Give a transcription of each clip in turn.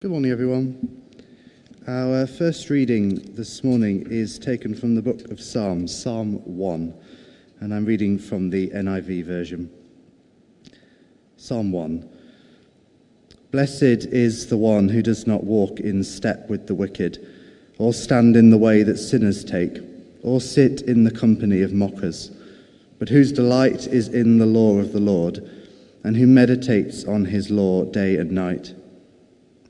Good morning, everyone. Our first reading this morning is taken from the book of Psalms, Psalm 1, and I'm reading from the NIV version. Psalm 1 Blessed is the one who does not walk in step with the wicked, or stand in the way that sinners take, or sit in the company of mockers, but whose delight is in the law of the Lord, and who meditates on his law day and night.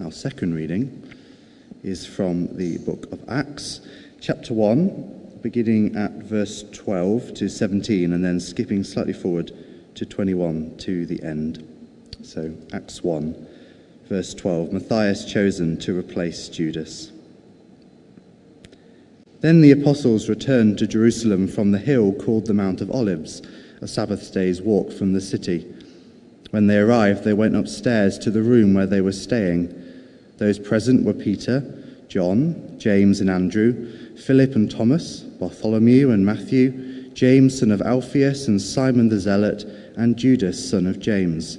Our second reading is from the book of Acts, chapter 1, beginning at verse 12 to 17, and then skipping slightly forward to 21 to the end. So, Acts 1, verse 12 Matthias chosen to replace Judas. Then the apostles returned to Jerusalem from the hill called the Mount of Olives, a Sabbath day's walk from the city. When they arrived, they went upstairs to the room where they were staying. Those present were Peter, John, James and Andrew, Philip and Thomas, Bartholomew and Matthew, James son of Alphaeus and Simon the Zealot, and Judas son of James.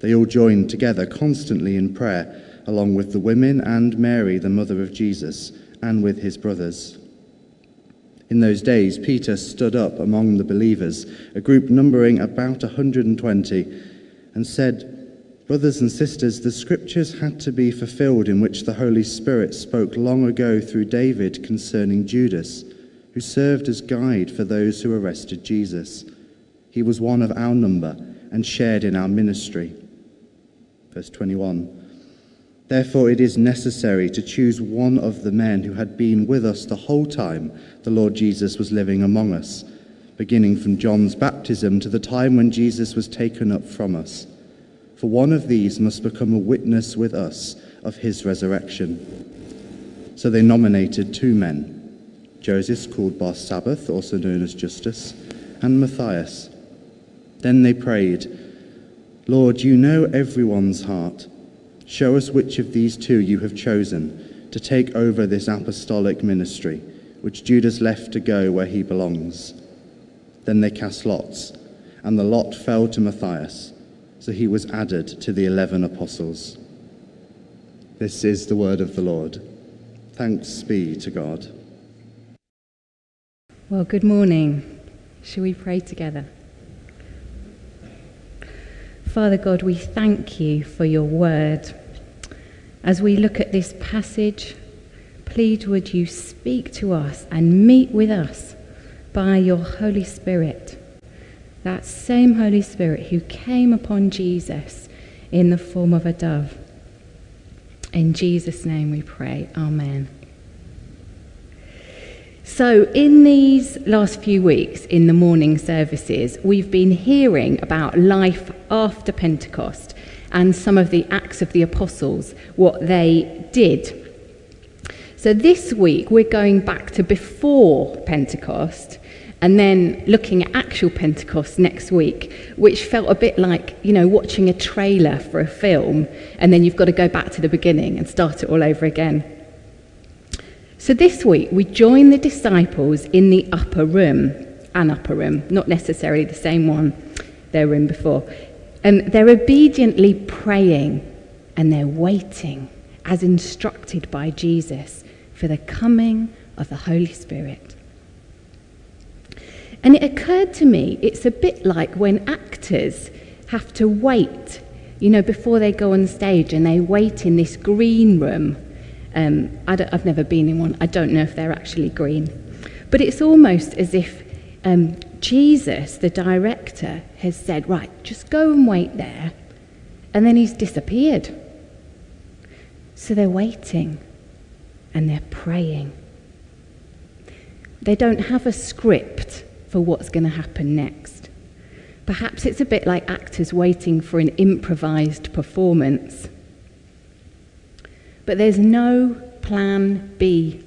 They all joined together constantly in prayer, along with the women and Mary, the mother of Jesus, and with his brothers. In those days, Peter stood up among the believers, a group numbering about a 120, and said, Brothers and sisters, the scriptures had to be fulfilled in which the Holy Spirit spoke long ago through David concerning Judas, who served as guide for those who arrested Jesus. He was one of our number and shared in our ministry. Verse 21 Therefore, it is necessary to choose one of the men who had been with us the whole time the Lord Jesus was living among us, beginning from John's baptism to the time when Jesus was taken up from us for one of these must become a witness with us of his resurrection. So they nominated two men Joseph, called Barsabbas, also known as Justus, and Matthias. Then they prayed, Lord, you know everyone's heart. Show us which of these two you have chosen to take over this apostolic ministry, which Judas left to go where he belongs. Then they cast lots, and the lot fell to Matthias so he was added to the eleven apostles. This is the word of the Lord. Thanks be to God. Well, good morning. Shall we pray together? Father God, we thank you for your word. As we look at this passage, please would you speak to us and meet with us by your Holy Spirit that same Holy Spirit who came upon Jesus in the form of a dove. In Jesus' name we pray. Amen. So, in these last few weeks in the morning services, we've been hearing about life after Pentecost and some of the Acts of the Apostles, what they did. So, this week we're going back to before Pentecost and then looking at actual Pentecost next week, which felt a bit like, you know, watching a trailer for a film, and then you've got to go back to the beginning and start it all over again. So this week, we join the disciples in the upper room, an upper room, not necessarily the same one they were in before. And they're obediently praying and they're waiting, as instructed by Jesus, for the coming of the Holy Spirit. And it occurred to me it's a bit like when actors have to wait You know, before they go on stage and they wait in this green room. Um, I have never been in one. I don't know if they're actually green. But it's almost as if um, Jesus, the director, has said, right, just go and wait there. And then he's disappeared. So they're waiting and they're praying. They don't have a script for what's going to happen next. Perhaps it's a bit like actors waiting for an improvised performance. But there's no plan B.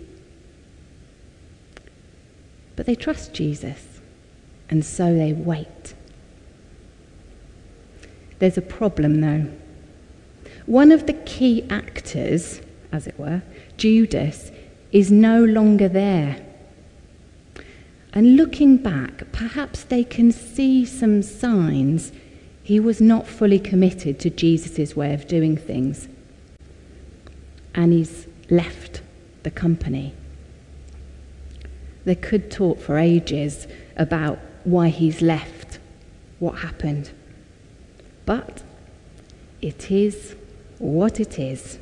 But they trust Jesus, and so they wait. There's a problem, though. One of the key actors, as it were, Judas, is no longer there. And looking back, perhaps they can see some signs he was not fully committed to Jesus' way of doing things. And he's left the company. They could talk for ages about why he's left, what happened. But it is what it is.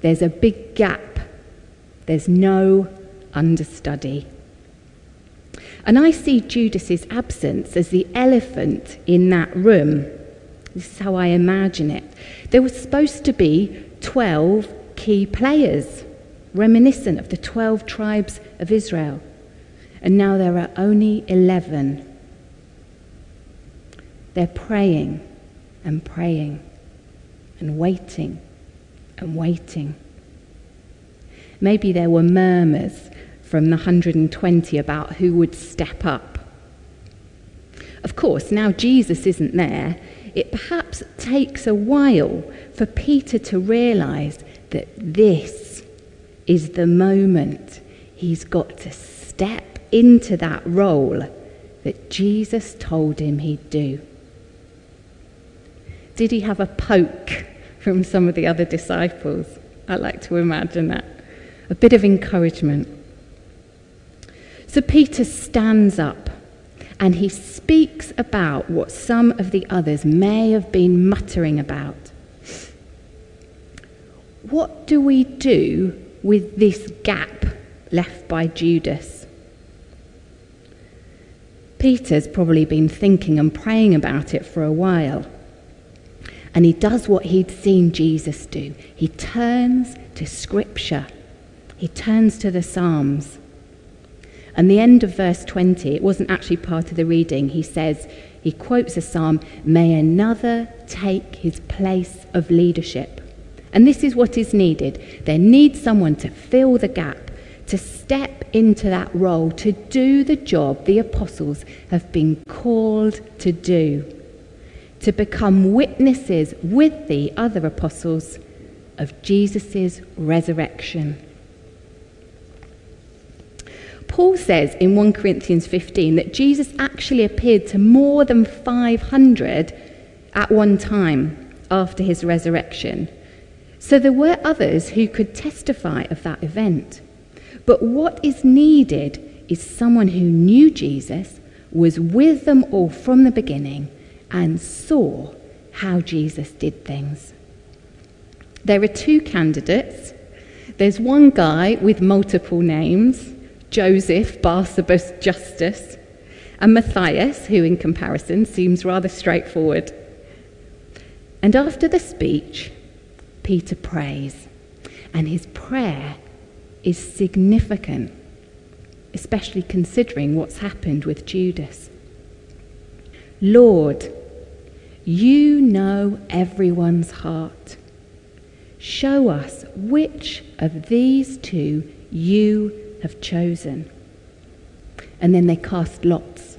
There's a big gap. There's no understudy. And I see Judas's absence as the elephant in that room. This is how I imagine it. There were supposed to be 12 key players, reminiscent of the 12 tribes of Israel. And now there are only 11. They're praying and praying and waiting and waiting. Maybe there were murmurs from the 120 about who would step up. Of course, now Jesus isn't there, it perhaps takes a while for Peter to realize that this is the moment he's got to step into that role that Jesus told him he'd do. Did he have a poke from some of the other disciples? I like to imagine that. A bit of encouragement. So Peter stands up and he speaks about what some of the others may have been muttering about. What do we do with this gap left by Judas? Peter's probably been thinking and praying about it for a while. And he does what he'd seen Jesus do. He turns to Scripture, he turns to the Psalms. And the end of verse 20, it wasn't actually part of the reading. He says, he quotes a psalm, May another take his place of leadership. And this is what is needed. There needs someone to fill the gap, to step into that role, to do the job the apostles have been called to do, to become witnesses with the other apostles of Jesus' resurrection. Paul says in 1 Corinthians 15 that Jesus actually appeared to more than 500 at one time after his resurrection. So there were others who could testify of that event. But what is needed is someone who knew Jesus, was with them all from the beginning, and saw how Jesus did things. There are two candidates. There's one guy with multiple names, Joseph, Barsabas, Justus, and Matthias, who in comparison seems rather straightforward. And after the speech, Peter prays, and his prayer is significant, especially considering what's happened with Judas. Lord, you know everyone's heart. Show us which of these two you have chosen. And then they cast lots.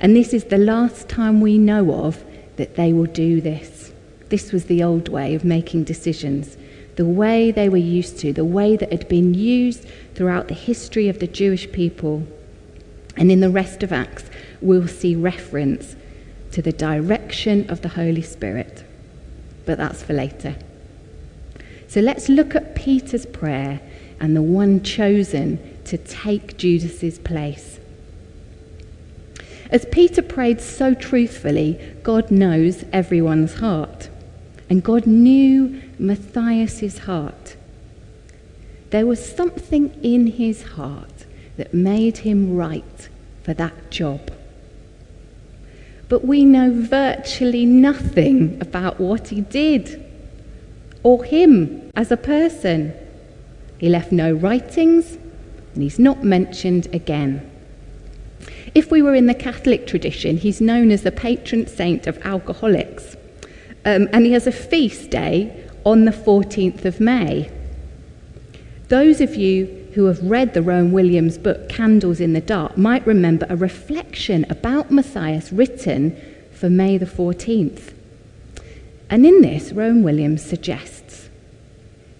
And this is the last time we know of that they will do this. This was the old way of making decisions, the way they were used to, the way that had been used throughout the history of the Jewish people. And in the rest of Acts, we'll see reference to the direction of the Holy Spirit. But that's for later. So let's look at Peter's prayer and the one chosen to take Judas's place. As Peter prayed so truthfully, God knows everyone's heart. And God knew Matthias's heart. There was something in his heart that made him right for that job. But we know virtually nothing about what he did or him as a person. He left no writings and he's not mentioned again. If we were in the Catholic tradition, he's known as the patron saint of alcoholics. Um, and he has a feast day on the 14th of May. Those of you who have read the Rowan Williams book, Candles in the Dark, might remember a reflection about Matthias written for May the 14th. And in this, Rowan Williams suggests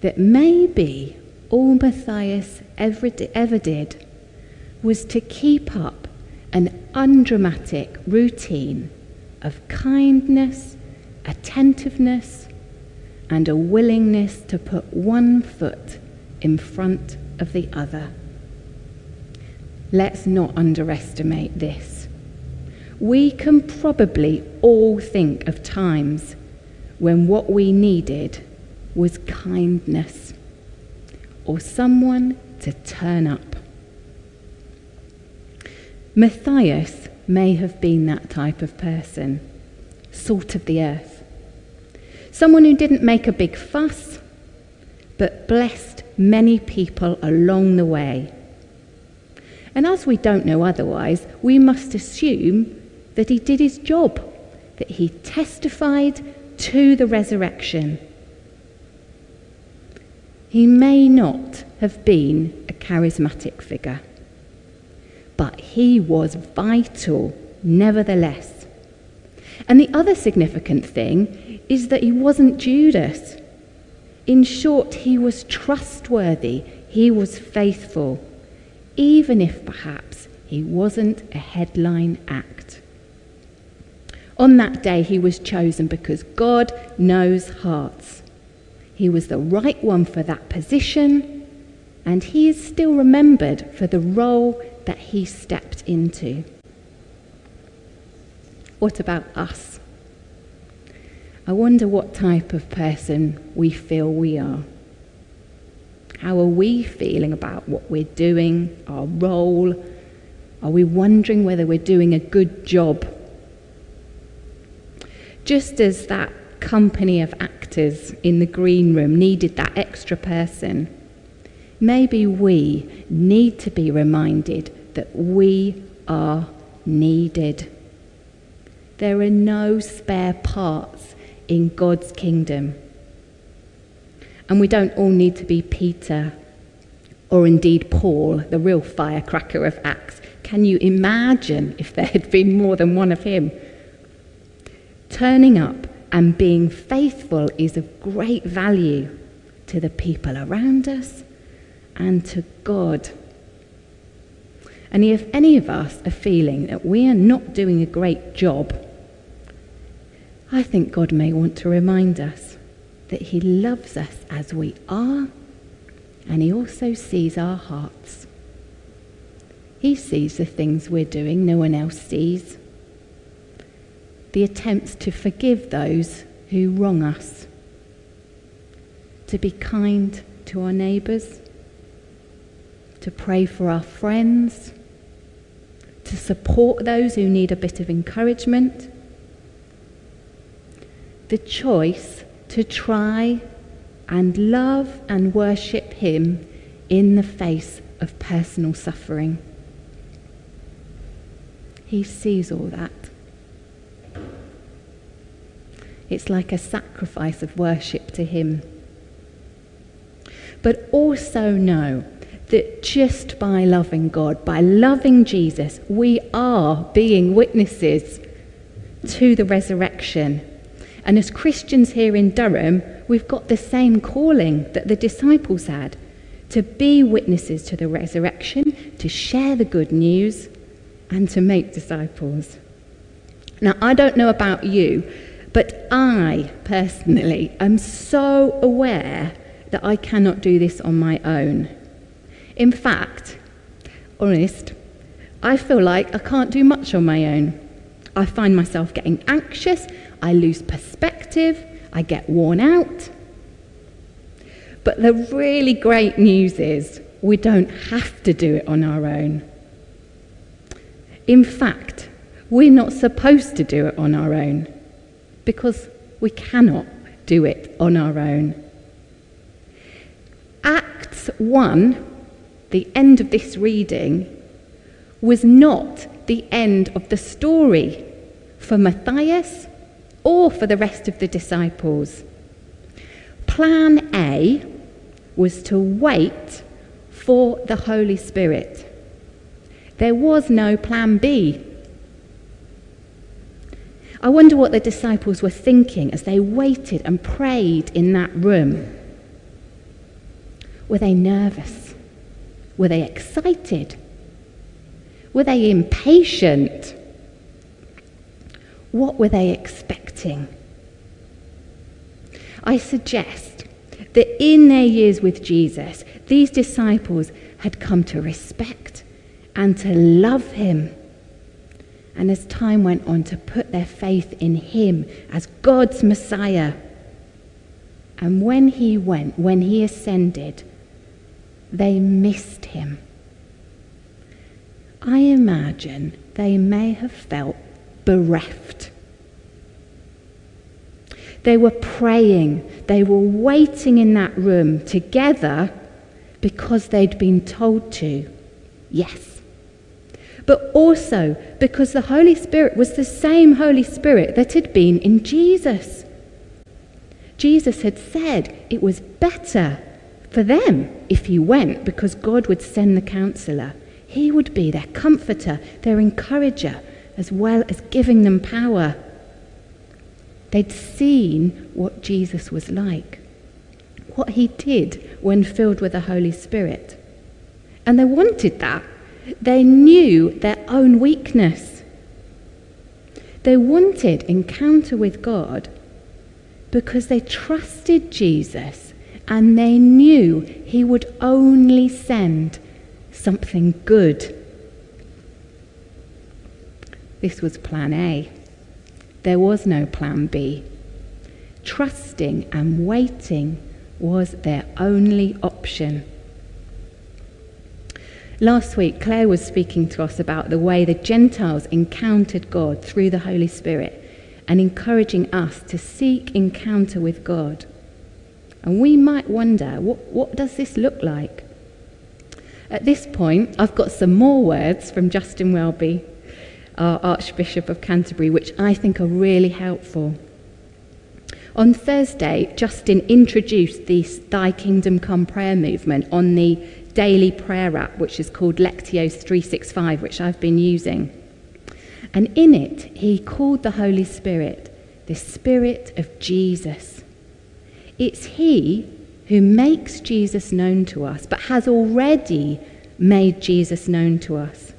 that maybe all Matthias ever, ever did was to keep up an undramatic routine of kindness, attentiveness, and a willingness to put one foot in front of the other. Let's not underestimate this. We can probably all think of times when what we needed was kindness or someone to turn up. Matthias may have been that type of person, salt of the earth. Someone who didn't make a big fuss, but blessed many people along the way. And as we don't know otherwise, we must assume that he did his job, that he testified to the resurrection. He may not have been a charismatic figure, but he was vital nevertheless. And the other significant thing is that he wasn't Judas. In short, he was trustworthy, he was faithful, even if perhaps he wasn't a headline act. On that day, he was chosen because God knows hearts. He was the right one for that position, and he is still remembered for the role that he stepped into. What about us? I wonder what type of person we feel we are. How are we feeling about what we're doing, our role? Are we wondering whether we're doing a good job? Just as that company of actors in the green room needed that extra person, maybe we need to be reminded that we are needed. There are no spare parts in God's kingdom. And we don't all need to be Peter or indeed Paul, the real firecracker of Acts. Can you imagine if there had been more than one of him? Turning up and being faithful is of great value to the people around us and to God. And if any of us are feeling that we are not doing a great job, I think God may want to remind us that He loves us as we are, and He also sees our hearts. He sees the things we're doing no one else sees the attempts to forgive those who wrong us, to be kind to our neighbours, to pray for our friends, to support those who need a bit of encouragement, the choice to try and love and worship Him in the face of personal suffering. He sees all that. It's like a sacrifice of worship to Him. But also know that just by loving God, by loving Jesus, we are being witnesses to the resurrection. And as Christians here in Durham, we've got the same calling that the disciples had to be witnesses to the resurrection, to share the good news, and to make disciples. Now, I don't know about you, but I personally am so aware that I cannot do this on my own. In fact, honest, I feel like I can't do much on my own. I find myself getting anxious, I lose perspective, I get worn out. But the really great news is we don't have to do it on our own. In fact, we're not supposed to do it on our own because we cannot do it on our own. Acts 1, the end of this reading, was not the end of the story for Matthias or for the rest of the disciples. Plan A was to wait for the Holy Spirit. There was no plan B. I wonder what the disciples were thinking as they waited and prayed in that room. Were they nervous? Were they excited? Were they impatient? What were they expecting? I suggest that in their years with Jesus, these disciples had come to respect and to love him. And as time went on, to put their faith in him as God's Messiah. And when he went, when he ascended, they missed him. I imagine they may have felt bereft. They were praying, they were waiting in that room together because they'd been told to. Yes but also because the Holy Spirit was the same Holy Spirit that had been in Jesus. Jesus had said it was better for them if he went because God would send the counselor. He would be their comforter, their encourager, as well as giving them power. They'd seen what Jesus was like, what he did when filled with the Holy Spirit. And they wanted that they knew their own weakness. They wanted encounter with God because they trusted Jesus and they knew he would only send something good. This was plan A. There was no plan B. Trusting and waiting was their only option. Last week, Claire was speaking to us about the way the Gentiles encountered God through the Holy Spirit and encouraging us to seek encounter with God. And we might wonder, what, what does this look like? At this point, I've got some more words from Justin Welby, our Archbishop of Canterbury, which I think are really helpful. On Thursday, Justin introduced this Thy Kingdom Come prayer movement on the daily prayer app, which is called Lectio 365, which I've been using. And in it, he called the Holy Spirit the Spirit of Jesus. It's He who makes Jesus known to us, but has already made Jesus known to us.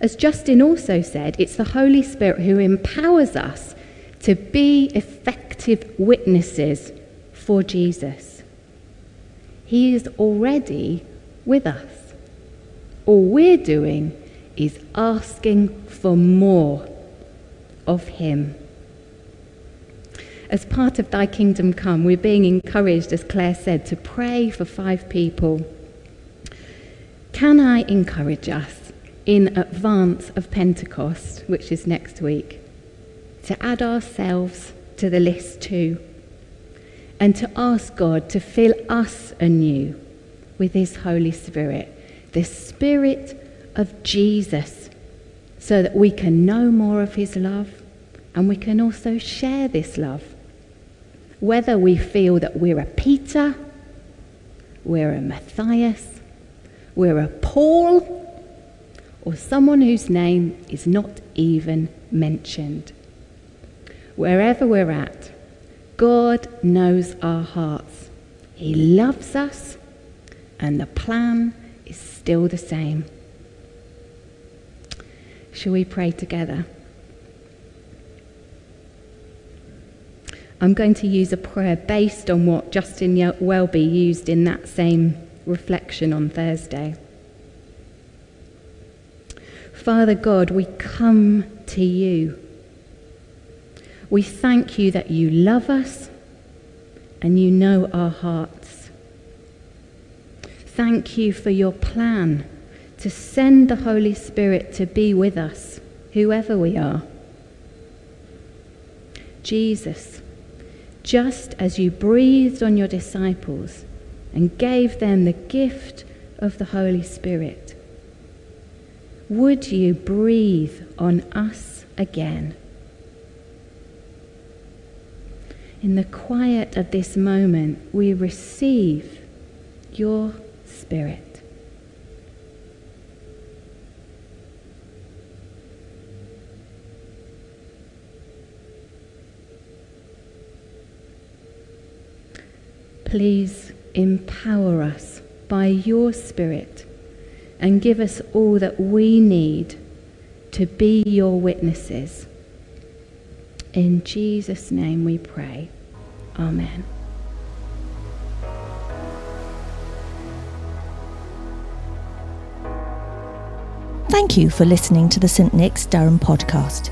As Justin also said, it's the Holy Spirit who empowers us to be effective witnesses for Jesus. He is already with us. All we're doing is asking for more of Him. As part of Thy Kingdom Come, we're being encouraged, as Claire said, to pray for five people. Can I encourage us in advance of Pentecost, which is next week, to add ourselves to the list too? And to ask God to fill us anew with His Holy Spirit, the Spirit of Jesus, so that we can know more of His love and we can also share this love. Whether we feel that we're a Peter, we're a Matthias, we're a Paul, or someone whose name is not even mentioned. Wherever we're at, God knows our hearts. He loves us, and the plan is still the same. Shall we pray together? I'm going to use a prayer based on what Justin Welby used in that same reflection on Thursday. Father God, we come to you. We thank you that you love us and you know our hearts. Thank you for your plan to send the Holy Spirit to be with us, whoever we are. Jesus, just as you breathed on your disciples and gave them the gift of the Holy Spirit, would you breathe on us again? In the quiet of this moment, we receive your Spirit. Please empower us by your Spirit and give us all that we need to be your witnesses. In Jesus' name we pray. Amen. Thank you for listening to the St. Nick's Durham podcast.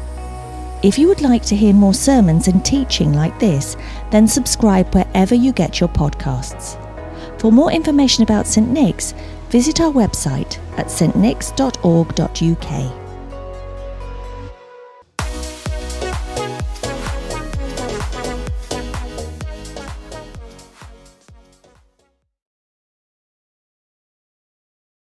If you would like to hear more sermons and teaching like this, then subscribe wherever you get your podcasts. For more information about St. Nick's, visit our website at stnicks.org.uk.